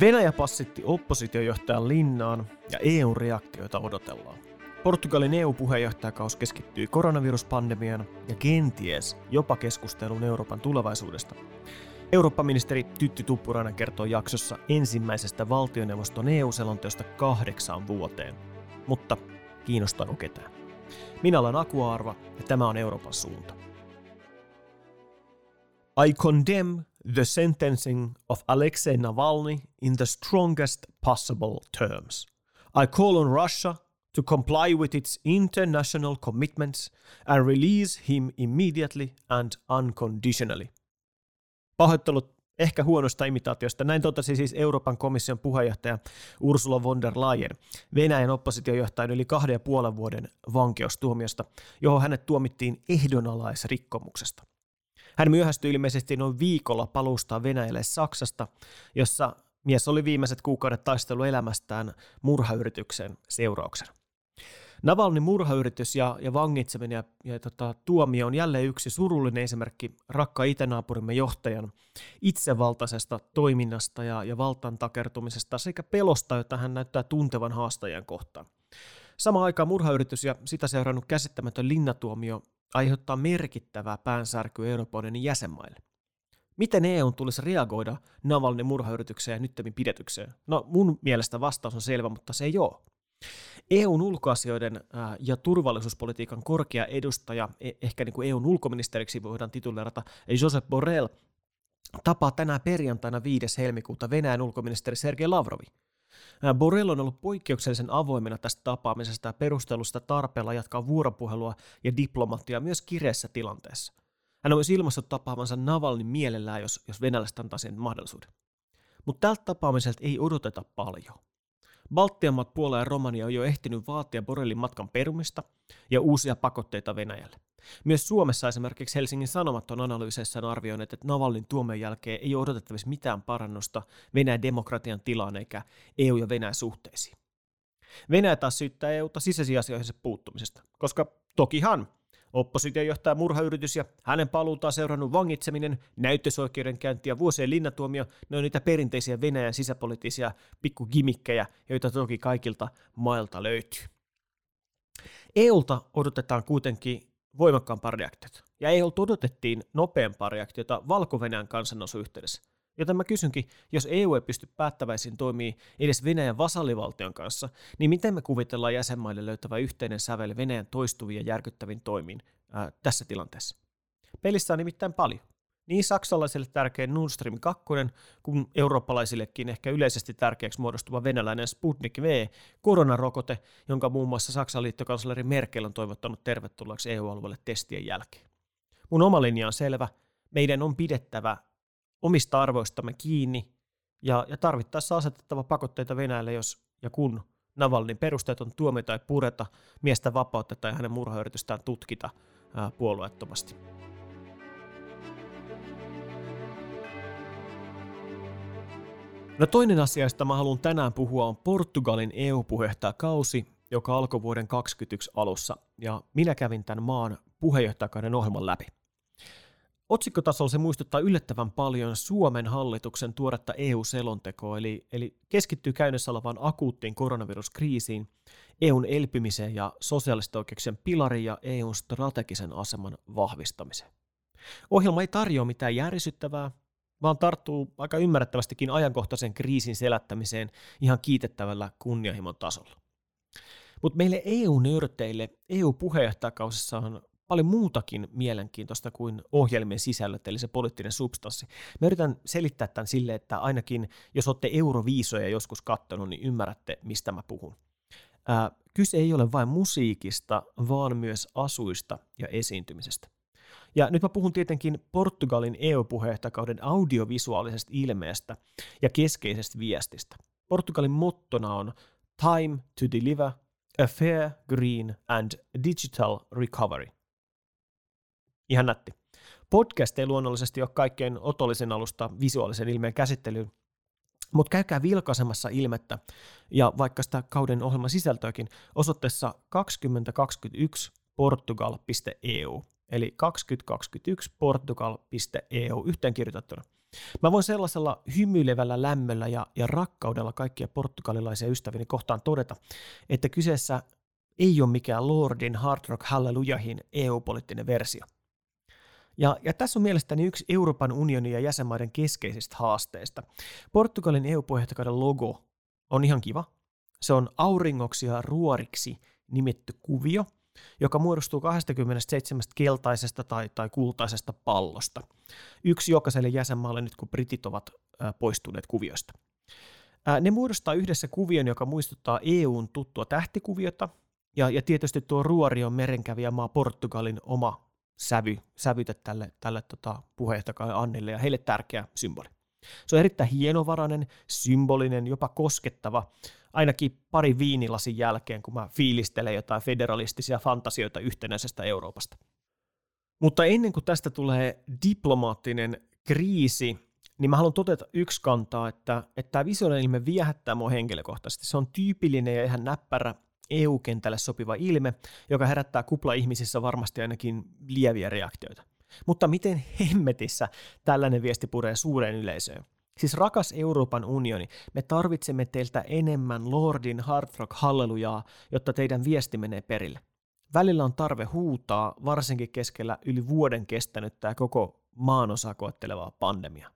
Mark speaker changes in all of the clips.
Speaker 1: Venäjä passitti oppositiojohtajan linnaan ja EUn reaktioita odotellaan. Portugalin EU-puheenjohtajakaus keskittyi koronaviruspandemian ja kenties jopa keskusteluun Euroopan tulevaisuudesta. Eurooppa-ministeri Tytti Tuppurainen kertoo jaksossa ensimmäisestä valtioneuvoston EU-selonteosta kahdeksaan vuoteen. Mutta kiinnostaako ketään? Minä olen Aku Arva ja tämä on Euroopan suunta. I condemn the sentencing of Alexei Navalny in the strongest possible terms. I call on Russia to comply with its international commitments and release him immediately and unconditionally. Pahoittelut ehkä huonosta imitaatiosta. Näin totesi siis Euroopan komission puheenjohtaja Ursula von der Leyen Venäjän oppositiojohtajan yli kahden ja puolen vuoden vankeustuomiosta, johon hänet tuomittiin ehdonalaisrikkomuksesta. Hän myöhästyi ilmeisesti noin viikolla palustaa Venäjälle Saksasta, jossa mies oli viimeiset kuukaudet taistelu elämästään murhayrityksen seurauksena. Navalnin murhayritys ja, ja vangitseminen ja, ja tota, tuomio on jälleen yksi surullinen esimerkki rakka itänaapurimme johtajan itsevaltaisesta toiminnasta ja, ja valtan takertumisesta sekä pelosta, jota hän näyttää tuntevan haastajan kohtaan. Sama aikaan murhayritys ja sitä seurannut käsittämätön linnatuomio aiheuttaa merkittävää päänsärkyä Euroopan jäsenmaille. Miten EU tulisi reagoida Navalnin murhayritykseen ja nyttemmin pidetykseen? No mun mielestä vastaus on selvä, mutta se ei ole. EUn ulkoasioiden ja turvallisuuspolitiikan korkea edustaja, e, ehkä niin kuin EUn ulkoministeriksi voidaan titulerata, Josep Borrell, tapaa tänään perjantaina 5. helmikuuta Venäjän ulkoministeri Sergei Lavrovi. Borrell on ollut poikkeuksellisen avoimena tästä tapaamisesta ja perustelusta tarpeella jatkaa vuoropuhelua ja diplomatiaa myös kireessä tilanteessa. Hän on myös ilmaissut tapaavansa Navalnin mielellään, jos, jos venäläiset antaa sen mahdollisuuden. Mutta tältä tapaamiselta ei odoteta paljon. Baltian maat, Puola ja Romania on jo ehtinyt vaatia Borrellin matkan perumista ja uusia pakotteita Venäjälle. Myös Suomessa esimerkiksi Helsingin Sanomat on analyyseissaan arvioinut, että Navalnin tuomion jälkeen ei ole odotettavissa mitään parannusta Venäjän demokratian tilaan eikä EU- ja Venäjän suhteisiin. Venäjä taas syyttää EUta sisäisiä asioihin puuttumisesta, koska tokihan Oppositiojohtaja murhayritys ja hänen paluutaan seurannut vangitseminen, näyttösoikeudenkäynti ja vuosien linnatuomio, ne on niitä perinteisiä Venäjän sisäpoliittisia pikkugimikkejä, joita toki kaikilta mailta löytyy. EUlta odotetaan kuitenkin voimakkaampaa reaktiota, ja EUlta odotettiin nopeampaa reaktiota Valko-Venäjän kansannousu-yhteydessä. Joten mä kysynkin, jos EU ei pysty päättäväisiin toimii edes Venäjän vasallivaltion kanssa, niin miten me kuvitellaan jäsenmaille löytävä yhteinen sävel Venäjän toistuviin ja järkyttäviin toimiin ää, tässä tilanteessa? Pelissä on nimittäin paljon. Niin saksalaisille tärkeä Nord Stream 2 kuin eurooppalaisillekin ehkä yleisesti tärkeäksi muodostuva venäläinen Sputnik V, koronarokote, jonka muun muassa Saksan liittokansleri Merkel on toivottanut tervetulleeksi EU-alueelle testien jälkeen. Mun oma linja on selvä. Meidän on pidettävä omista arvoistamme kiinni ja, ja tarvittaessa asetettava pakotteita Venäjälle, jos ja kun Navalnin perusteeton tuomio tai pureta, miestä vapautetta ja hänen murhayritystään tutkita ää, puolueettomasti. No toinen asia, josta mä haluan tänään puhua, on Portugalin EU-puheenjohtajakausi, joka alkoi vuoden 2021 alussa, ja minä kävin tämän maan puheenjohtajakauden ohjelman läpi. Otsikkotasolla se muistuttaa yllättävän paljon Suomen hallituksen tuoretta EU-selontekoa, eli, eli keskittyy käynnissä olevaan akuuttiin koronaviruskriisiin, EUn elpymiseen ja sosiaalisten oikeuksien pilariin ja EUn strategisen aseman vahvistamiseen. Ohjelma ei tarjoa mitään järisyttävää, vaan tarttuu aika ymmärrettävästikin ajankohtaisen kriisin selättämiseen ihan kiitettävällä kunnianhimon tasolla. Mutta meille EU-nörteille EU-puheenjohtajakausissa on paljon muutakin mielenkiintoista kuin ohjelmien sisällöt, eli se poliittinen substanssi. Mä yritän selittää tämän sille, että ainakin jos olette euroviisoja joskus katsonut, niin ymmärrätte, mistä mä puhun. Ää, kyse ei ole vain musiikista, vaan myös asuista ja esiintymisestä. Ja nyt mä puhun tietenkin Portugalin EU-puheenjohtajakauden audiovisuaalisesta ilmeestä ja keskeisestä viestistä. Portugalin mottona on Time to Deliver, a fair, green and digital recovery – Ihan nätti. Podcast ei luonnollisesti ole kaikkein otollisen alusta visuaalisen ilmeen käsittelyyn, mutta käykää vilkaisemassa ilmettä ja vaikka sitä kauden ohjelman sisältöäkin osoitteessa 2021 portugal.eu. eli 2021portugal.eu yhteenkirjoitettuna. Mä voin sellaisella hymyilevällä lämmöllä ja, ja rakkaudella kaikkia portugalilaisia ystäviä kohtaan todeta, että kyseessä ei ole mikään Lordin Hard Rock Hallelujahin EU-poliittinen versio. Ja, ja tässä on mielestäni yksi Euroopan unionin ja jäsenmaiden keskeisistä haasteista. Portugalin EU-puheenjohtajakauden logo on ihan kiva. Se on auringoksi ja ruoriksi nimetty kuvio, joka muodostuu 27 keltaisesta tai, tai kultaisesta pallosta. Yksi jokaiselle jäsenmaalle nyt, kun britit ovat poistuneet kuvioista. Ne muodostaa yhdessä kuvion, joka muistuttaa EUn tuttua tähtikuviota, ja, ja tietysti tuo ruori on merenkävijämaa Portugalin oma sävy, sävyte tälle, tälle tota, puheenjohtajalle Annille ja heille tärkeä symboli. Se on erittäin hienovarainen, symbolinen, jopa koskettava, ainakin pari viinilasin jälkeen, kun mä fiilistelen jotain federalistisia fantasioita yhtenäisestä Euroopasta. Mutta ennen kuin tästä tulee diplomaattinen kriisi, niin mä haluan todeta yksi kantaa, että, että tämä visuaalinen ilme viehättää mua henkilökohtaisesti. Se on tyypillinen ja ihan näppärä EU-kentälle sopiva ilme, joka herättää kupla-ihmisissä varmasti ainakin lieviä reaktioita. Mutta miten hemmetissä tällainen viesti puree suureen yleisöön? Siis rakas Euroopan unioni, me tarvitsemme teiltä enemmän Lordin Hard Rock hallelujaa, jotta teidän viesti menee perille. Välillä on tarve huutaa, varsinkin keskellä yli vuoden kestänyttä koko maanosaa koettelevaa pandemiaa.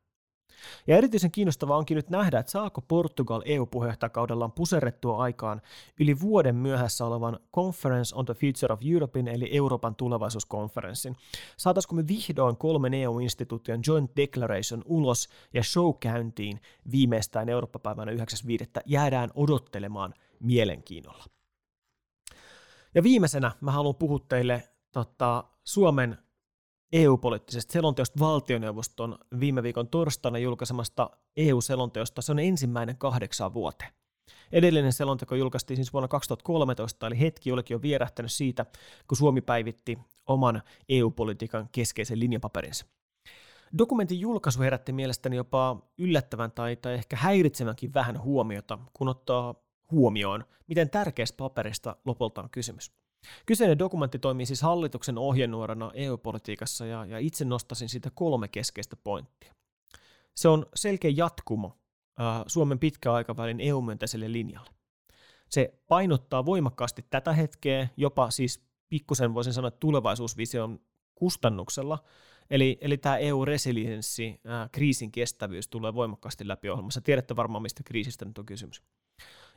Speaker 1: Ja erityisen kiinnostavaa onkin nyt nähdä, että saako Portugal EU-puheenjohtajakaudellaan puserrettua aikaan yli vuoden myöhässä olevan Conference on the Future of Europein eli Euroopan tulevaisuuskonferenssin. Saataisiko me vihdoin kolmen EU-instituution Joint Declaration ulos ja show käyntiin viimeistään Eurooppa-päivänä 9.5. jäädään odottelemaan mielenkiinnolla. Ja viimeisenä mä haluan puhua teille tota, Suomen EU-poliittisesta selonteosta valtioneuvoston viime viikon torstaina julkaisemasta EU-selonteosta. Se on ensimmäinen kahdeksan vuoteen. Edellinen selonteko julkaistiin siis vuonna 2013, eli hetki olikin jo vierähtänyt siitä, kun Suomi päivitti oman EU-politiikan keskeisen linjapaperinsa. Dokumentin julkaisu herätti mielestäni jopa yllättävän tai, tai ehkä häiritsevänkin vähän huomiota, kun ottaa huomioon, miten tärkeästä paperista lopulta on kysymys. Kyseinen dokumentti toimii siis hallituksen ohjenuorana EU-politiikassa ja, ja itse nostasin siitä kolme keskeistä pointtia. Se on selkeä jatkumo äh, Suomen pitkäaikavälin EU-myönteiselle linjalle. Se painottaa voimakkaasti tätä hetkeä, jopa siis pikkusen voisin sanoa tulevaisuusvision kustannuksella, Eli, eli tämä EU-resilienssi, äh, kriisin kestävyys tulee voimakkaasti läpi ohjelmassa. Tiedätte varmaan, mistä kriisistä nyt on kysymys.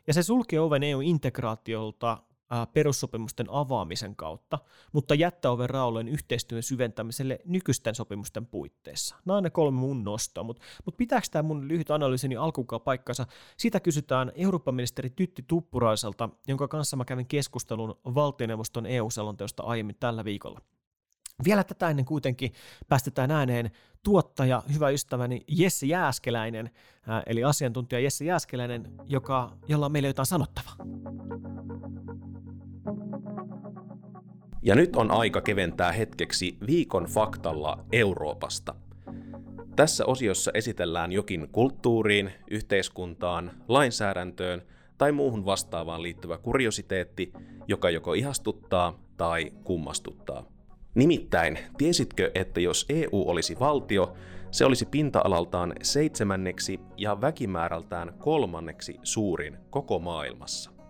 Speaker 1: Ja se sulkee oven EU-integraatiolta perussopimusten avaamisen kautta, mutta jättää oven raolleen yhteistyön syventämiselle nykyisten sopimusten puitteissa. Nämä on ne kolme mun nostoa, mutta, mutta pitääkö tämä mun lyhyt analyysini alkukaan paikkansa? Sitä kysytään Eurooppa-ministeri Tytti Tuppuraiselta, jonka kanssa mä kävin keskustelun valtioneuvoston EU-selonteosta aiemmin tällä viikolla. Vielä tätä ennen kuitenkin päästetään ääneen tuottaja, hyvä ystäväni Jesse Jääskeläinen, eli asiantuntija Jesse Jääskeläinen, joka, jolla on meille jotain sanottavaa.
Speaker 2: Ja nyt on aika keventää hetkeksi viikon faktalla Euroopasta. Tässä osiossa esitellään jokin kulttuuriin, yhteiskuntaan, lainsäädäntöön tai muuhun vastaavaan liittyvä kuriositeetti, joka joko ihastuttaa tai kummastuttaa. Nimittäin, tiesitkö, että jos EU olisi valtio, se olisi pinta-alaltaan seitsemänneksi ja väkimäärältään kolmanneksi suurin koko maailmassa?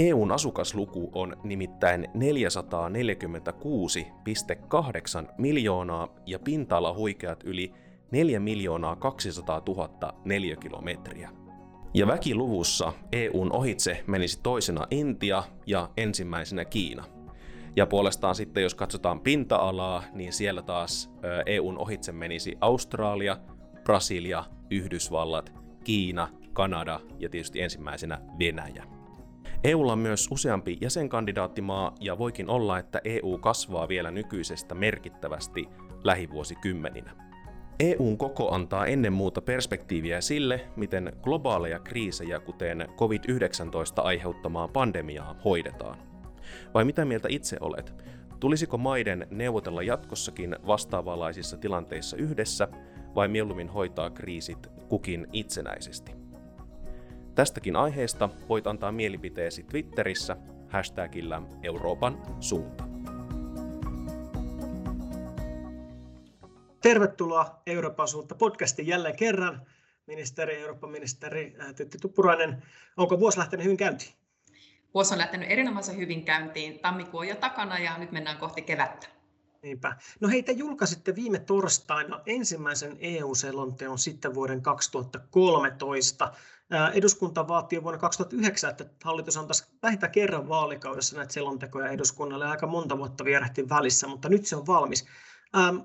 Speaker 2: EUn asukasluku on nimittäin 446,8 miljoonaa ja pinta-ala huikeat yli 4 miljoonaa 200 000 neliökilometriä. Ja väkiluvussa EUn ohitse menisi toisena Intia ja ensimmäisenä Kiina. Ja puolestaan sitten, jos katsotaan pinta-alaa, niin siellä taas EUn ohitse menisi Australia, Brasilia, Yhdysvallat, Kiina, Kanada ja tietysti ensimmäisenä Venäjä. EUlla on myös useampi jäsenkandidaattimaa ja voikin olla, että EU kasvaa vielä nykyisestä merkittävästi lähivuosikymmeninä. EUn koko antaa ennen muuta perspektiiviä sille, miten globaaleja kriisejä, kuten COVID-19 aiheuttamaa pandemiaa, hoidetaan. Vai mitä mieltä itse olet? Tulisiko maiden neuvotella jatkossakin vastaavanlaisissa tilanteissa yhdessä vai mieluummin hoitaa kriisit kukin itsenäisesti? Tästäkin aiheesta voit antaa mielipiteesi Twitterissä hashtagillä Euroopan suunta.
Speaker 1: Tervetuloa Euroopan suunta podcastiin jälleen kerran. Ministeri, Euroopan ministeri äh, Tytti Tuppurainen, onko vuosi lähtenyt hyvin käyntiin?
Speaker 3: Vuosi on lähtenyt erinomaisen hyvin käyntiin. Tammikuu on jo takana ja nyt mennään kohti kevättä.
Speaker 1: Niinpä. No hei, te julkaisitte viime torstaina ensimmäisen EU-selonteon sitten vuoden 2013. Eduskunta vaati jo vuonna 2009, että hallitus antaisi vähintään kerran vaalikaudessa näitä selontekoja eduskunnalle. Aika monta vuotta vierähti välissä, mutta nyt se on valmis. Ähm,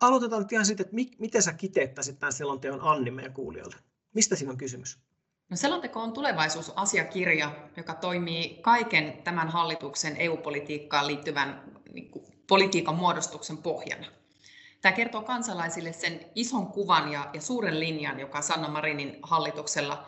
Speaker 1: aloitetaan nyt ihan siitä, että mi- miten sä kiteyttäisit tämän selonteon Anni meidän kuulijoille? Mistä siinä on kysymys?
Speaker 3: No selonteko on tulevaisuusasiakirja, joka toimii kaiken tämän hallituksen EU-politiikkaan liittyvän niin kuin, politiikan muodostuksen pohjana. Tämä kertoo kansalaisille sen ison kuvan ja, ja suuren linjan, joka Sanna Marinin hallituksella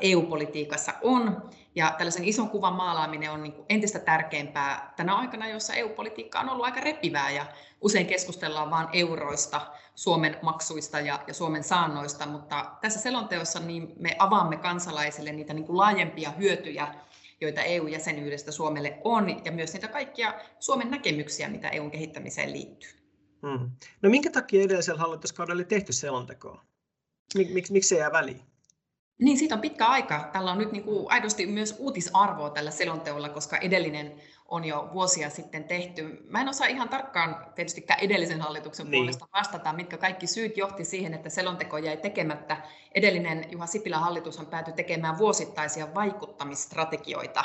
Speaker 3: EU-politiikassa on. Ja tällaisen ison kuvan maalaaminen on niin entistä tärkeämpää tänä aikana, jossa EU-politiikka on ollut aika repivää ja usein keskustellaan vain euroista, Suomen maksuista ja, ja Suomen saannoista, mutta tässä selonteossa niin me avaamme kansalaisille niitä niin kuin laajempia hyötyjä, joita EU-jäsenyydestä Suomelle on, ja myös niitä kaikkia Suomen näkemyksiä, mitä EUn kehittämiseen liittyy.
Speaker 1: Hmm. No minkä takia edellisellä hallituskaudella oli tehty selontekoa? Mik, mik, miksi se jää väliin?
Speaker 3: Niin, siitä on pitkä aika. Tällä on nyt niin kuin aidosti myös uutisarvoa tällä selonteolla, koska edellinen on jo vuosia sitten tehty. Mä en osaa ihan tarkkaan tietystikään edellisen hallituksen niin. puolesta vastata, mitkä kaikki syyt johti siihen, että selonteko jäi tekemättä. Edellinen Juha Sipilän hallitushan päätyi tekemään vuosittaisia vaikuttamistrategioita,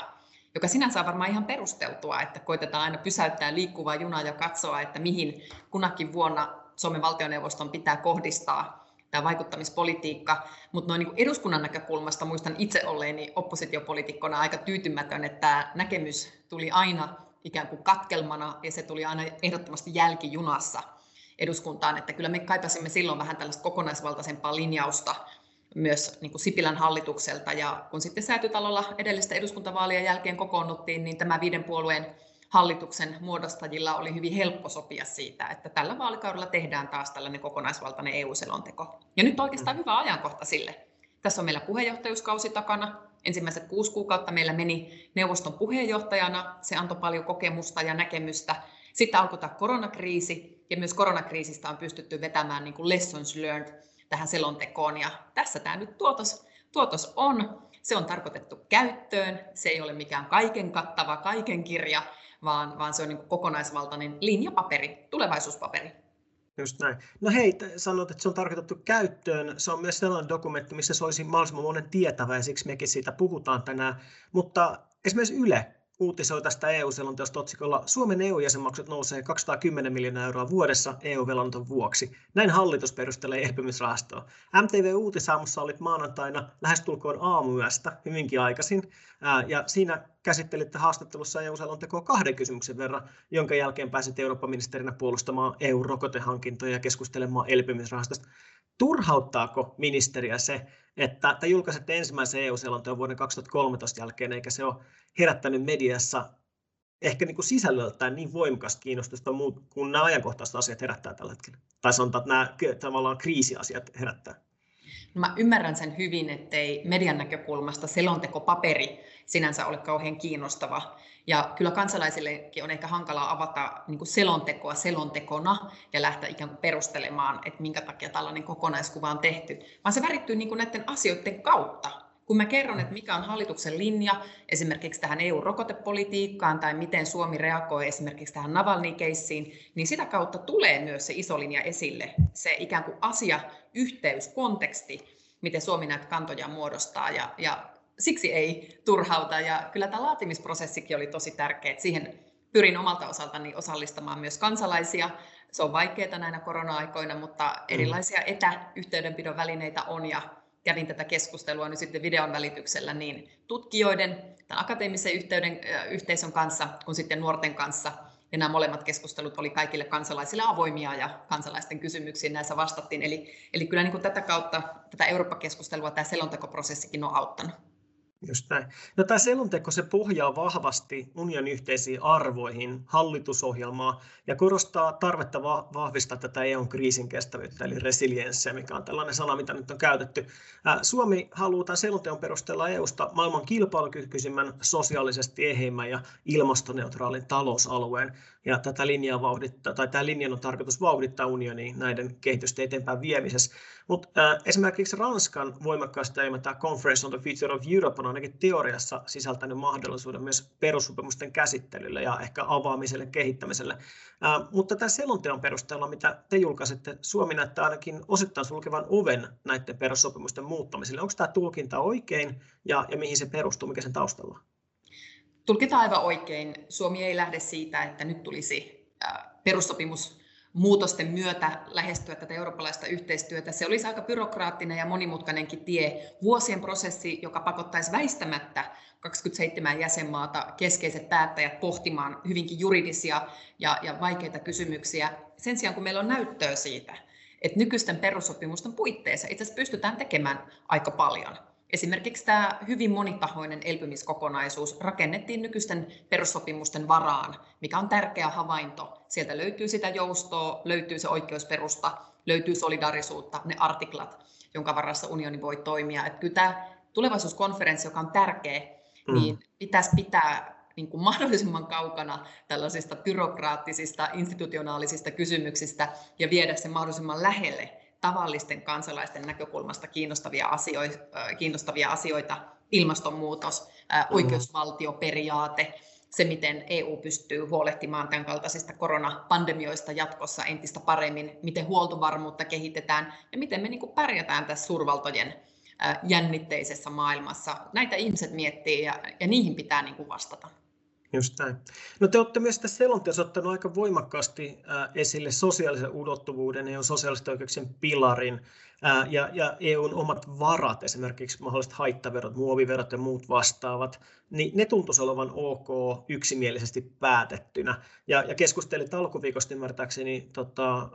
Speaker 3: joka sinänsä on varmaan ihan perusteltua, että koitetaan aina pysäyttää liikkuvaa junaa ja katsoa, että mihin kunakin vuonna Suomen valtioneuvoston pitää kohdistaa tämä vaikuttamispolitiikka, mutta noin niin eduskunnan näkökulmasta muistan itse olleeni oppositiopolitiikkona aika tyytymätön, että tämä näkemys tuli aina ikään kuin katkelmana ja se tuli aina ehdottomasti jälkijunassa eduskuntaan, että kyllä me kaipasimme silloin vähän tällaista kokonaisvaltaisempaa linjausta myös niin kuin Sipilän hallitukselta ja kun sitten säätytalolla edellistä eduskuntavaalien jälkeen kokoonnuttiin, niin tämä viiden puolueen hallituksen muodostajilla oli hyvin helppo sopia siitä, että tällä vaalikaudella tehdään taas tällainen kokonaisvaltainen EU-selonteko. Ja nyt oikeastaan mm. hyvä ajankohta sille. Tässä on meillä puheenjohtajuuskausi takana. Ensimmäiset kuusi kuukautta meillä meni neuvoston puheenjohtajana. Se antoi paljon kokemusta ja näkemystä. Sitten alkoi tämä koronakriisi, ja myös koronakriisistä on pystytty vetämään niin kuin lessons learned tähän selontekoon. Ja tässä tämä nyt tuotos, tuotos on. Se on tarkoitettu käyttöön. Se ei ole mikään kaiken kattava, kaiken kirja, vaan, vaan se on niin kokonaisvaltainen linjapaperi, tulevaisuuspaperi.
Speaker 1: Just näin. No hei, sanot, että se on tarkoitettu käyttöön. Se on myös sellainen dokumentti, missä se olisi mahdollisimman monen tietävä ja siksi mekin siitä puhutaan tänään. Mutta esimerkiksi Yle uutisoi tästä EU-selonteosta otsikolla Suomen EU-jäsenmaksut nousee 210 miljoonaa euroa vuodessa EU-velanoton vuoksi. Näin hallitus perustelee elpymisrahastoa. MTV Uutisaamussa olit maanantaina lähestulkoon aamuyöstä hyvinkin aikaisin, ja siinä käsittelitte haastattelussa EU-selontekoa kahden kysymyksen verran, jonka jälkeen pääsit Eurooppa-ministerinä puolustamaan EU-rokotehankintoja ja keskustelemaan elpymisrahastosta. Turhauttaako ministeriä se, että te julkaisette ensimmäisen EU-selonteon vuoden 2013 jälkeen, eikä se ole herättänyt mediassa ehkä niin kuin sisällöltään niin voimakasta kiinnostusta muut, kuin nämä ajankohtaiset asiat herättää tällä hetkellä. Tai sanotaan, että nämä tavallaan kriisiasiat herättää.
Speaker 3: No mä ymmärrän sen hyvin, ettei median näkökulmasta selontekopaperi sinänsä ole kauhean kiinnostava. Ja kyllä kansalaisillekin on ehkä hankalaa avata niin selontekoa selontekona ja lähteä ikään kuin perustelemaan, että minkä takia tällainen kokonaiskuva on tehty, vaan se värittyy niin näiden asioiden kautta. Kun mä kerron, että mikä on hallituksen linja esimerkiksi tähän EU-rokotepolitiikkaan tai miten Suomi reagoi esimerkiksi tähän Navalny-keissiin, niin sitä kautta tulee myös se iso linja esille, se ikään kuin asia, yhteys, konteksti, miten Suomi näitä kantoja muodostaa. Ja, ja siksi ei turhauta. Ja kyllä tämä laatimisprosessikin oli tosi tärkeä. Että siihen pyrin omalta osaltani osallistamaan myös kansalaisia. Se on vaikeaa näinä korona-aikoina, mutta mm. erilaisia etäyhteydenpidon välineitä on ja kävin tätä keskustelua nyt sitten videon välityksellä niin tutkijoiden, tämän akateemisen yhteyden, yhteisön kanssa kuin sitten nuorten kanssa. Ja nämä molemmat keskustelut oli kaikille kansalaisille avoimia ja kansalaisten kysymyksiin näissä vastattiin. Eli, eli kyllä niin kuin tätä kautta tätä Eurooppa-keskustelua tämä selontekoprosessikin on auttanut.
Speaker 1: Just näin. No, tämä selonteko se pohjaa vahvasti unionin yhteisiin arvoihin, hallitusohjelmaa ja korostaa tarvetta vahvistaa tätä EUn kriisin kestävyyttä, eli resilienssiä, mikä on tällainen sana, mitä nyt on käytetty. Suomi haluaa tämän selonteon perusteella EUsta maailman kilpailukykyisimmän, sosiaalisesti eheimmän ja ilmastoneutraalin talousalueen. Ja tätä linjaa vauhdittaa, tai tämä linjan on tarkoitus vauhdittaa unionia näiden kehitysten eteenpäin viemisessä. Mutta äh, esimerkiksi Ranskan voimakkaasti tämä Conference on the Future of Europe on ainakin teoriassa sisältänyt mahdollisuuden myös perussopimusten käsittelylle ja ehkä avaamiselle, kehittämiselle. Äh, mutta tämä selonteon perusteella, mitä te julkaisette, Suomi näyttää ainakin osittain sulkevan oven näiden perussopimusten muuttamiselle. Onko tämä tulkinta oikein ja, ja mihin se perustuu, mikä sen taustalla on?
Speaker 3: Tulkitaan aivan oikein. Suomi ei lähde siitä, että nyt tulisi perussopimus muutosten myötä lähestyä tätä eurooppalaista yhteistyötä. Se olisi aika byrokraattinen ja monimutkainenkin tie, vuosien prosessi, joka pakottaisi väistämättä 27 jäsenmaata, keskeiset päättäjät pohtimaan hyvinkin juridisia ja, ja vaikeita kysymyksiä. Sen sijaan, kun meillä on näyttöä siitä, että nykyisten perussopimusten puitteissa itse asiassa pystytään tekemään aika paljon. Esimerkiksi tämä hyvin monitahoinen elpymiskokonaisuus rakennettiin nykyisten perussopimusten varaan, mikä on tärkeä havainto. Sieltä löytyy sitä joustoa, löytyy se oikeusperusta, löytyy solidarisuutta, ne artiklat, jonka varassa unioni voi toimia. Että kyllä tämä tulevaisuuskonferenssi, joka on tärkeä, mm. niin pitäisi pitää niin kuin mahdollisimman kaukana tällaisista byrokraattisista, institutionaalisista kysymyksistä ja viedä se mahdollisimman lähelle tavallisten kansalaisten näkökulmasta kiinnostavia asioita, kiinnostavia asioita ilmastonmuutos, oikeusvaltioperiaate, se, miten EU pystyy huolehtimaan tämän kaltaisista koronapandemioista jatkossa entistä paremmin, miten huoltovarmuutta kehitetään ja miten me niin pärjätään tässä suurvaltojen jännitteisessä maailmassa. Näitä ihmiset miettii ja, ja niihin pitää niin vastata.
Speaker 1: Just näin. No te olette myös tässä selonteossa ottanut aika voimakkaasti esille sosiaalisen ulottuvuuden ja sosiaalisten oikeuksien pilarin ja, ja EUn omat varat, esimerkiksi mahdolliset haittaverot, muoviverot ja muut vastaavat, niin ne tuntuisi olevan ok yksimielisesti päätettynä. Ja, ja keskustelin alkuviikosta ymmärtääkseni tota,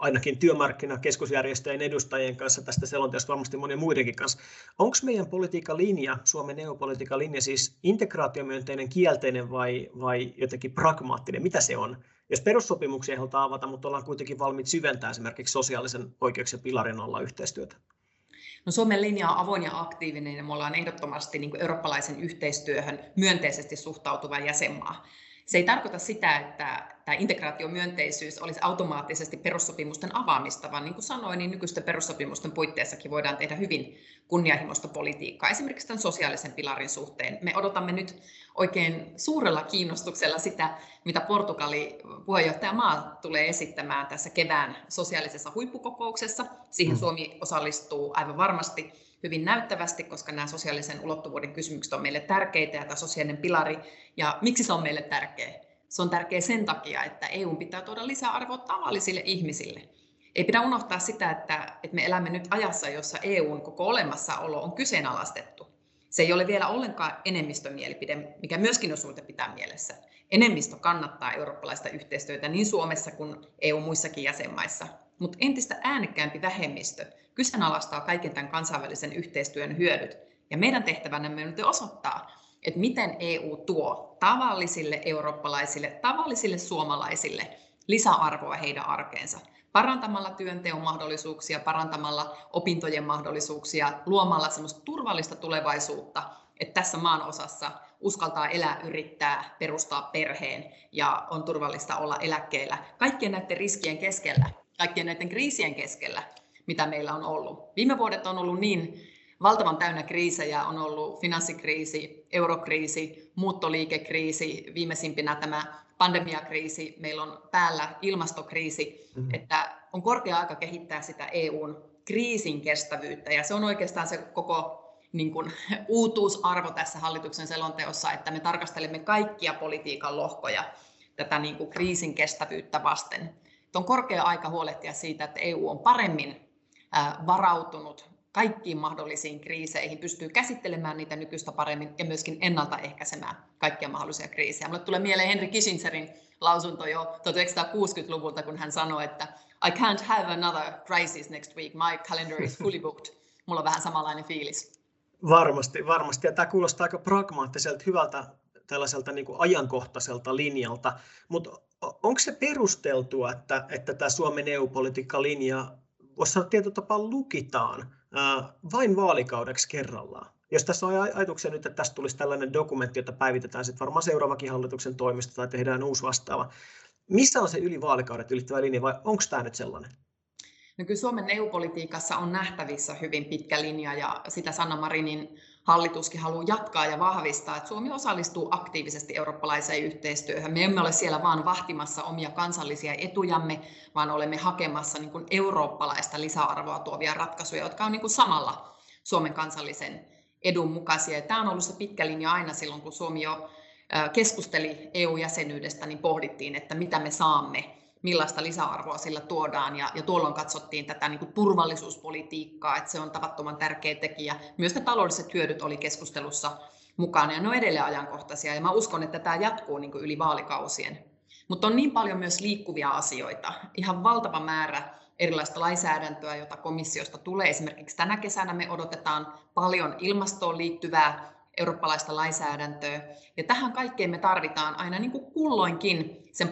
Speaker 1: ainakin työmarkkinakeskusjärjestöjen edustajien kanssa tästä selonteosta, varmasti monien muidenkin kanssa. Onko meidän politiikan linja, Suomen neopolitiikan linja siis integraatiomyönteinen, kielteinen vai, vai jotenkin pragmaattinen? Mitä se on? Jos perussopimuksia ei avata, mutta ollaan kuitenkin valmiit syventää esimerkiksi sosiaalisen oikeuksien pilarin alla yhteistyötä.
Speaker 3: No Suomen linja on avoin ja aktiivinen ja me ollaan ehdottomasti niin kuin eurooppalaisen yhteistyöhön myönteisesti suhtautuva jäsenmaa. Se ei tarkoita sitä, että tämä integraatiomyönteisyys olisi automaattisesti perussopimusten avaamista, vaan niin kuin sanoin, niin nykyisten perussopimusten puitteissakin voidaan tehdä hyvin kunnianhimoista politiikkaa, esimerkiksi tämän sosiaalisen pilarin suhteen. Me odotamme nyt oikein suurella kiinnostuksella sitä, mitä Portugali puheenjohtajamaa tulee esittämään tässä kevään sosiaalisessa huippukokouksessa. Siihen mm. Suomi osallistuu aivan varmasti hyvin näyttävästi, koska nämä sosiaalisen ulottuvuuden kysymykset on meille tärkeitä ja tämä sosiaalinen pilari. Ja miksi se on meille tärkeä? Se on tärkeä sen takia, että EU pitää tuoda lisäarvoa tavallisille ihmisille. Ei pidä unohtaa sitä, että, että me elämme nyt ajassa, jossa EUn koko olemassaolo on kyseenalaistettu. Se ei ole vielä ollenkaan enemmistömielipide, mikä myöskin on syytä pitää mielessä. Enemmistö kannattaa eurooppalaista yhteistyötä niin Suomessa kuin EU-muissakin jäsenmaissa, mutta entistä äänekkäämpi vähemmistö kyseenalaistaa kaiken tämän kansainvälisen yhteistyön hyödyt. Ja meidän tehtävänämme nyt osoittaa, että miten EU tuo tavallisille eurooppalaisille, tavallisille suomalaisille lisäarvoa heidän arkeensa parantamalla työnteon mahdollisuuksia, parantamalla opintojen mahdollisuuksia, luomalla semmoista turvallista tulevaisuutta, että tässä maan osassa uskaltaa elää, yrittää, perustaa perheen ja on turvallista olla eläkkeellä. Kaikkien näiden riskien keskellä, kaikkien näiden kriisien keskellä, mitä meillä on ollut. Viime vuodet on ollut niin valtavan täynnä kriisejä, on ollut finanssikriisi, eurokriisi, muuttoliikekriisi, viimeisimpinä tämä pandemiakriisi, meillä on päällä ilmastokriisi, mm-hmm. että on korkea aika kehittää sitä EUn kriisin kestävyyttä ja se on oikeastaan se koko niin kuin, uutuusarvo tässä hallituksen selonteossa, että me tarkastelemme kaikkia politiikan lohkoja tätä niin kuin, kriisin kestävyyttä vasten. Että on korkea aika huolehtia siitä, että EU on paremmin varautunut kaikkiin mahdollisiin kriiseihin, pystyy käsittelemään niitä nykyistä paremmin ja myöskin ennaltaehkäisemään kaikkia mahdollisia kriisejä. Mulle tulee mieleen Henry Kissingerin lausunto jo 1960-luvulta, kun hän sanoi, että I can't have another crisis next week, my calendar is fully booked. Mulla on vähän samanlainen fiilis.
Speaker 1: Varmasti, varmasti. Ja tämä kuulostaa aika pragmaattiselta, hyvältä tällaiselta niin kuin ajankohtaiselta linjalta. Mutta onko se perusteltua, että, että tämä Suomen EU-politiikka sanoa tietyllä tapaa lukitaan vain vaalikaudeksi kerrallaan. Jos tässä on ajatuksia nyt, että tästä tulisi tällainen dokumentti, jota päivitetään sitten varmaan seuraavakin hallituksen toimesta tai tehdään uusi vastaava. Missä on se yli vaalikaudet ylittävä linja vai onko tämä nyt sellainen?
Speaker 3: No kyllä Suomen EU-politiikassa on nähtävissä hyvin pitkä linja ja sitä Sanna Marinin hallituskin haluaa jatkaa ja vahvistaa, että Suomi osallistuu aktiivisesti eurooppalaiseen yhteistyöhön. Me emme ole siellä vaan vahtimassa omia kansallisia etujamme, vaan olemme hakemassa niin kuin eurooppalaista lisäarvoa tuovia ratkaisuja, jotka on niin kuin samalla Suomen kansallisen edun mukaisia. Ja tämä on ollut se pitkä linja aina silloin, kun Suomi jo keskusteli EU-jäsenyydestä, niin pohdittiin, että mitä me saamme millaista lisäarvoa sillä tuodaan. Ja, ja tuolloin katsottiin tätä niin kuin turvallisuuspolitiikkaa, että se on tavattoman tärkeä tekijä. Myös ne taloudelliset hyödyt oli keskustelussa mukana ja ne on edelleen ajankohtaisia. Ja mä uskon, että tämä jatkuu niin kuin yli vaalikausien. Mutta on niin paljon myös liikkuvia asioita, ihan valtava määrä erilaista lainsäädäntöä, jota komissiosta tulee. Esimerkiksi tänä kesänä me odotetaan paljon ilmastoon liittyvää eurooppalaista lainsäädäntöä. Ja tähän kaikkeen me tarvitaan aina niin kuin kulloinkin sen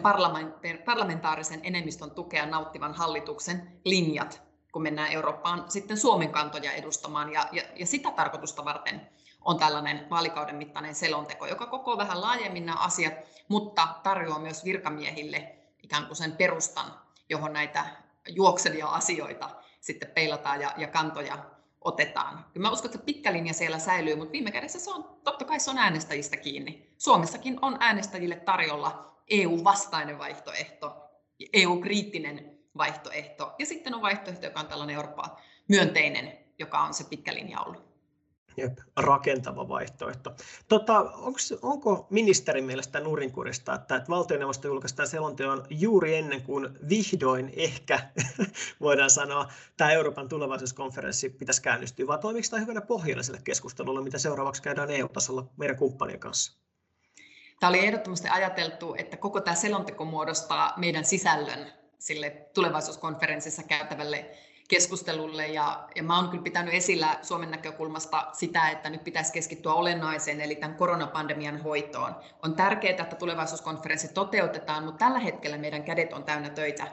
Speaker 3: parlamentaarisen enemmistön tukea nauttivan hallituksen linjat, kun mennään Eurooppaan sitten Suomen kantoja edustamaan. Ja, ja, ja sitä tarkoitusta varten on tällainen vaalikauden mittainen selonteko, joka koko vähän laajemmin nämä asiat, mutta tarjoaa myös virkamiehille ikään kuin sen perustan, johon näitä juoksevia asioita sitten peilataan ja, ja kantoja otetaan. Kyllä mä uskon, että pitkä linja siellä säilyy, mutta viime kädessä se on, totta kai se on äänestäjistä kiinni. Suomessakin on äänestäjille tarjolla EU-vastainen vaihtoehto, EU-kriittinen vaihtoehto, ja sitten on vaihtoehto, joka on tällainen Euroopan myönteinen, joka on se pitkä linja ollut.
Speaker 1: Jep, rakentava vaihtoehto. Tota, onks, onko ministerin mielestä nurinkurista, että, että valtioneuvosto julkaistaan selonteon juuri ennen kuin vihdoin ehkä voidaan sanoa, tämä Euroopan tulevaisuuskonferenssi pitäisi käynnistyä, vai toimiko tämä hyvänä pohjana sille keskustelulle, mitä seuraavaksi käydään EU-tasolla meidän kumppanien kanssa?
Speaker 3: Tämä oli ehdottomasti ajateltu, että koko tämä selonteko muodostaa meidän sisällön sille tulevaisuuskonferenssissa käytävälle keskustelulle ja, ja mä oon kyllä pitänyt esillä Suomen näkökulmasta sitä, että nyt pitäisi keskittyä olennaiseen, eli tämän koronapandemian hoitoon. On tärkeää, että tulevaisuuskonferenssi toteutetaan, mutta tällä hetkellä meidän kädet on täynnä töitä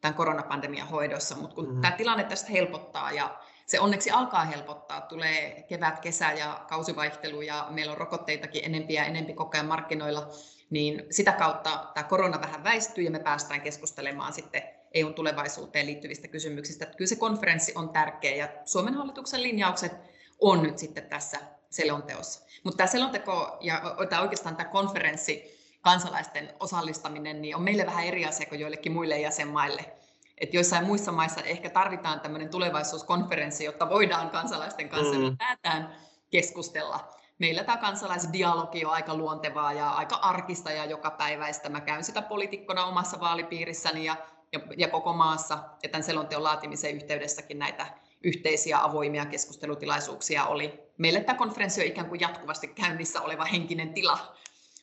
Speaker 3: tämän koronapandemian hoidossa, mutta kun mm. tämä tilanne tästä helpottaa ja se onneksi alkaa helpottaa, tulee kevät, kesä ja kausivaihtelu ja meillä on rokotteitakin enempiä ja enempi koko ajan markkinoilla, niin sitä kautta tämä korona vähän väistyy ja me päästään keskustelemaan sitten EUn tulevaisuuteen liittyvistä kysymyksistä. Että kyllä se konferenssi on tärkeä ja Suomen hallituksen linjaukset on nyt sitten tässä selonteossa. Mutta tämä selonteko ja tämä oikeastaan tämä konferenssi, kansalaisten osallistaminen, niin on meille vähän eri asia kuin joillekin muille jäsenmaille. Että joissain muissa maissa ehkä tarvitaan tämmöinen tulevaisuuskonferenssi, jotta voidaan kansalaisten kanssa mm. päätään keskustella. Meillä tämä kansalaisdialogi on aika luontevaa ja aika arkista ja joka päiväistä. Mä käyn sitä poliitikkona omassa vaalipiirissäni ja ja, ja koko maassa. Ja tämän selonteon laatimisen yhteydessäkin näitä yhteisiä avoimia keskustelutilaisuuksia oli. Meille tämä konferenssi on ikään kuin jatkuvasti käynnissä oleva henkinen tila,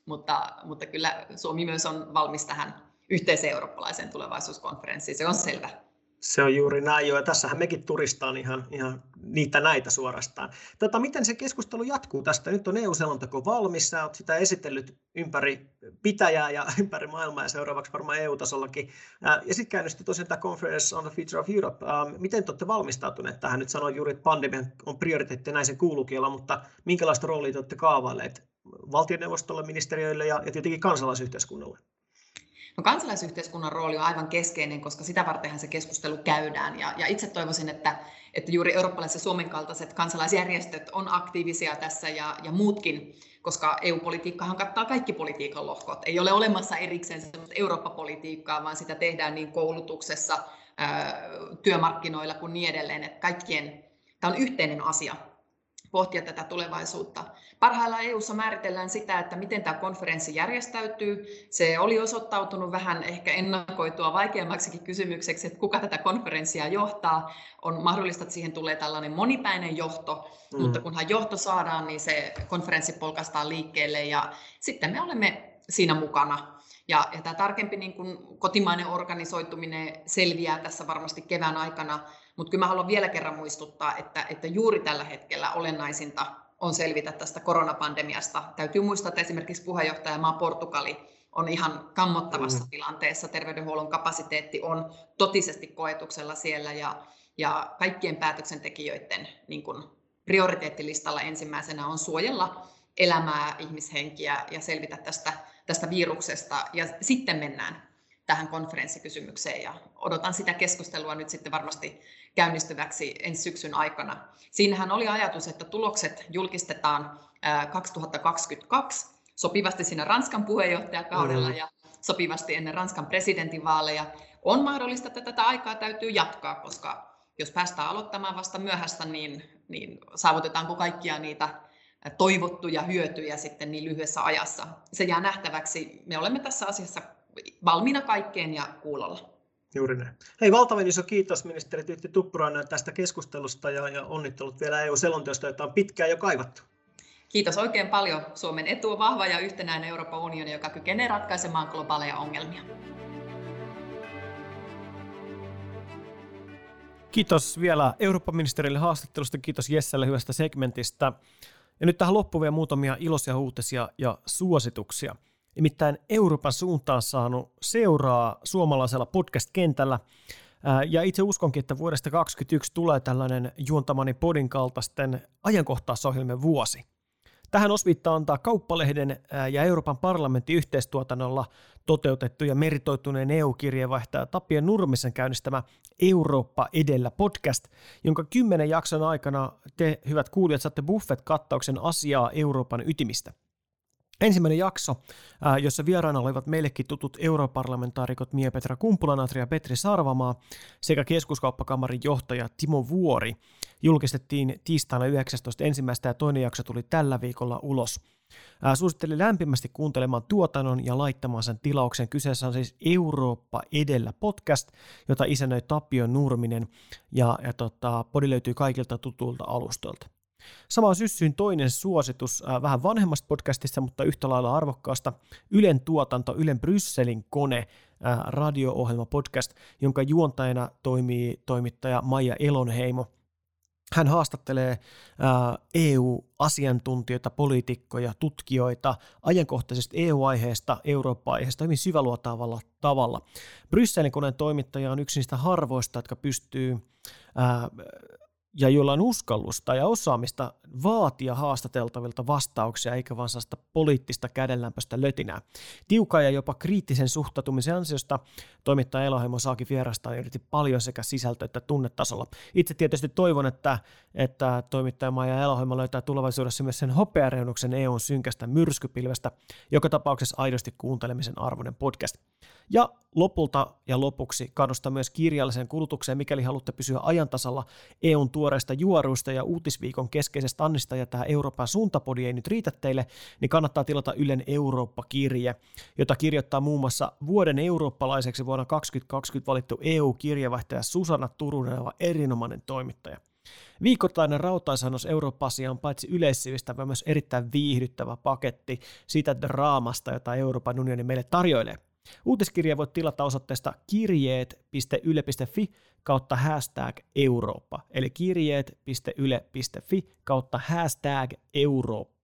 Speaker 3: mutta, mutta kyllä Suomi myös on valmis tähän yhteiseen eurooppalaiseen tulevaisuuskonferenssiin, se on selvä.
Speaker 1: Se on juuri näin jo, ja tässähän mekin turistaan ihan, ihan niitä näitä suorastaan. Tota, miten se keskustelu jatkuu tästä? Nyt on EU-selonteko valmis, sä oot sitä esitellyt ympäri pitäjää ja ympäri maailmaa ja seuraavaksi varmaan EU-tasollakin. Ja sitten käynnistyi tosiaan tämä Conference on the Future of Europe. Miten te olette valmistautuneet tähän? Nyt sanoin juuri, että pandemia on prioriteetti, näin se kuuluukin olla, mutta minkälaista roolia te olette kaavailleet valtioneuvostolle, ministeriöille ja, ja tietenkin kansalaisyhteiskunnalle?
Speaker 3: No, kansalaisyhteiskunnan rooli on aivan keskeinen, koska sitä vartenhan se keskustelu käydään. Ja, ja itse toivoisin, että, että juuri eurooppalaiset Suomen kaltaiset kansalaisjärjestöt on aktiivisia tässä ja, ja muutkin, koska EU-politiikkahan kattaa kaikki politiikan lohkot. Ei ole olemassa erikseen Eurooppa-politiikkaa, vaan sitä tehdään niin koulutuksessa, työmarkkinoilla kuin niin edelleen. Että kaikkien, tämä on yhteinen asia pohtia tätä tulevaisuutta. Parhaillaan EU:ssa määritellään sitä, että miten tämä konferenssi järjestäytyy. Se oli osoittautunut vähän ehkä ennakoitua vaikeammaksikin kysymykseksi, että kuka tätä konferenssia johtaa. On mahdollista, että siihen tulee tällainen monipäinen johto, mm. mutta kunhan johto saadaan, niin se konferenssi polkastaan liikkeelle ja sitten me olemme siinä mukana. Ja, ja tämä tarkempi niin kuin kotimainen organisoituminen selviää tässä varmasti kevään aikana mutta kyllä mä haluan vielä kerran muistuttaa, että, että juuri tällä hetkellä olennaisinta on selvitä tästä koronapandemiasta. Täytyy muistaa, että esimerkiksi puheenjohtajamaa Portugali on ihan kammottavassa mm. tilanteessa. Terveydenhuollon kapasiteetti on totisesti koetuksella siellä ja, ja kaikkien päätöksentekijöiden niin kun, prioriteettilistalla ensimmäisenä on suojella elämää, ihmishenkiä ja selvitä tästä, tästä viruksesta. Ja sitten mennään tähän konferenssikysymykseen ja odotan sitä keskustelua nyt sitten varmasti käynnistyväksi ensi syksyn aikana. Siinähän oli ajatus, että tulokset julkistetaan 2022 sopivasti siinä Ranskan puheenjohtajakaudella mm. ja sopivasti ennen Ranskan presidentinvaaleja. On mahdollista, että tätä aikaa täytyy jatkaa, koska jos päästään aloittamaan vasta myöhässä, niin, niin saavutetaanko kaikkia niitä toivottuja hyötyjä sitten niin lyhyessä ajassa. Se jää nähtäväksi. Me olemme tässä asiassa valmiina kaikkeen ja kuulolla.
Speaker 4: Juuri näin. Hei, valtavan iso kiitos ministeri Tytti Tuppurainen tästä keskustelusta ja, ja onnittelut vielä EU-selonteosta, jota on pitkään jo kaivattu.
Speaker 3: Kiitos oikein paljon. Suomen etu on vahva ja yhtenäinen Euroopan unioni, joka kykenee ratkaisemaan globaaleja ongelmia.
Speaker 1: Kiitos vielä Eurooppa-ministerille haastattelusta, kiitos Jesselle hyvästä segmentistä. Ja nyt tähän loppuun vielä muutamia iloisia uutisia ja suosituksia. Nimittäin Euroopan suuntaan saanut seuraa suomalaisella podcast-kentällä. Ja itse uskonkin, että vuodesta 2021 tulee tällainen juontamani podin kaltaisten ajankohtaisohjelmien vuosi. Tähän osviittaa antaa Kauppalehden ja Euroopan parlamentin yhteistuotannolla toteutettu ja meritoituneen EU-kirjeenvaihtaja Tapio Nurmisen käynnistämä Eurooppa edellä podcast, jonka kymmenen jakson aikana te, hyvät kuulijat, saatte Buffett-kattauksen asiaa Euroopan ytimistä. Ensimmäinen jakso, jossa vieraana olivat meillekin tutut europarlamentaarikot Mia-Petra Kumpulanatri ja Petri Sarvamaa sekä keskuskauppakamarin johtaja Timo Vuori, julkistettiin tiistaina 19. ensimmäistä ja toinen jakso tuli tällä viikolla ulos. Suosittelin lämpimästi kuuntelemaan tuotannon ja laittamaan sen tilauksen. Kyseessä on siis Eurooppa edellä podcast, jota isännöi Tapio Nurminen ja, ja tota, podi löytyy kaikilta tutulta alustoilta. Sama syssyyn toinen suositus äh, vähän vanhemmasta podcastista, mutta yhtä lailla arvokkaasta Ylen tuotanto, Ylen Brysselin kone, äh, radio-ohjelma podcast, jonka juontajana toimii toimittaja Maija Elonheimo. Hän haastattelee äh, EU-asiantuntijoita, poliitikkoja, tutkijoita ajankohtaisesta EU-aiheesta, Eurooppa-aiheesta hyvin syväluotaavalla tavalla. Brysselin koneen toimittaja on yksi niistä harvoista, jotka pystyy ja jolla on uskallusta ja osaamista vaatia haastateltavilta vastauksia, eikä vaan sellaista poliittista kädenlämpöistä lötinää. Tiukan ja jopa kriittisen suhtautumisen ansiosta toimittaja Eloheimo saakin vierastaan yritti paljon sekä sisältö- että tunnetasolla. Itse tietysti toivon, että, että toimittaja Maija Eloheimo löytää tulevaisuudessa myös sen hopeareunuksen EUn synkästä myrskypilvestä, joka tapauksessa aidosti kuuntelemisen arvoinen podcast. Ja lopulta ja lopuksi kannustan myös kirjalliseen kulutukseen, mikäli haluatte pysyä ajantasalla EUn tuoreista juoruista ja uutisviikon keskeisestä annista ja tämä Euroopan suuntapodi ei nyt riitä teille, niin kannattaa tilata Ylen Eurooppa-kirje, jota kirjoittaa muun muassa vuoden eurooppalaiseksi vuonna 2020 valittu EU-kirjavaihtaja Susanna Turunen, erinomainen toimittaja. Viikoittainen rautaisannos Eurooppa-asia on paitsi yleissivistävä myös erittäin viihdyttävä paketti siitä draamasta, jota Euroopan unioni meille tarjoilee. Uutiskirja voit tilata osoitteesta kirjeet.yle.fi kautta hashtag Eurooppa, eli kirjeet.yle.fi kautta hashtag Eurooppa.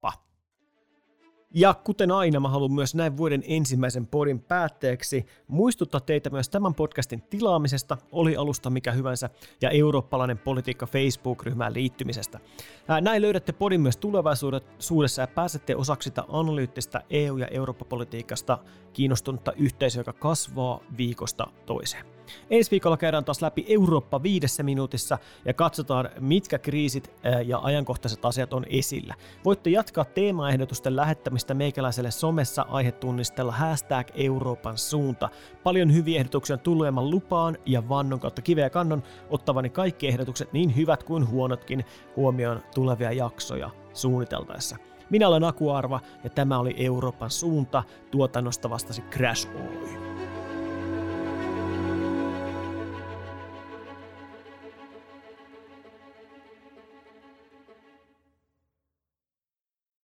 Speaker 1: Ja kuten aina, mä haluan myös näin vuoden ensimmäisen podin päätteeksi muistuttaa teitä myös tämän podcastin tilaamisesta, oli alusta mikä hyvänsä, ja eurooppalainen politiikka Facebook-ryhmään liittymisestä. Näin löydätte podin myös tulevaisuudessa ja pääsette osaksi sitä analyyttistä EU- ja Eurooppa-politiikasta kiinnostunutta yhteisöä, joka kasvaa viikosta toiseen. Ensi viikolla käydään taas läpi Eurooppa viidessä minuutissa ja katsotaan, mitkä kriisit ja ajankohtaiset asiat on esillä. Voitte jatkaa teemaehdotusten lähettämistä meikäläiselle somessa aihetunnistella hashtag Euroopan suunta. Paljon hyviä ehdotuksia tullut lupaan ja vannon kautta kiveä kannon ottavani kaikki ehdotukset niin hyvät kuin huonotkin huomioon tulevia jaksoja suunniteltaessa. Minä olen Aku Arva ja tämä oli Euroopan suunta. Tuotannosta vastasi Crash Oy.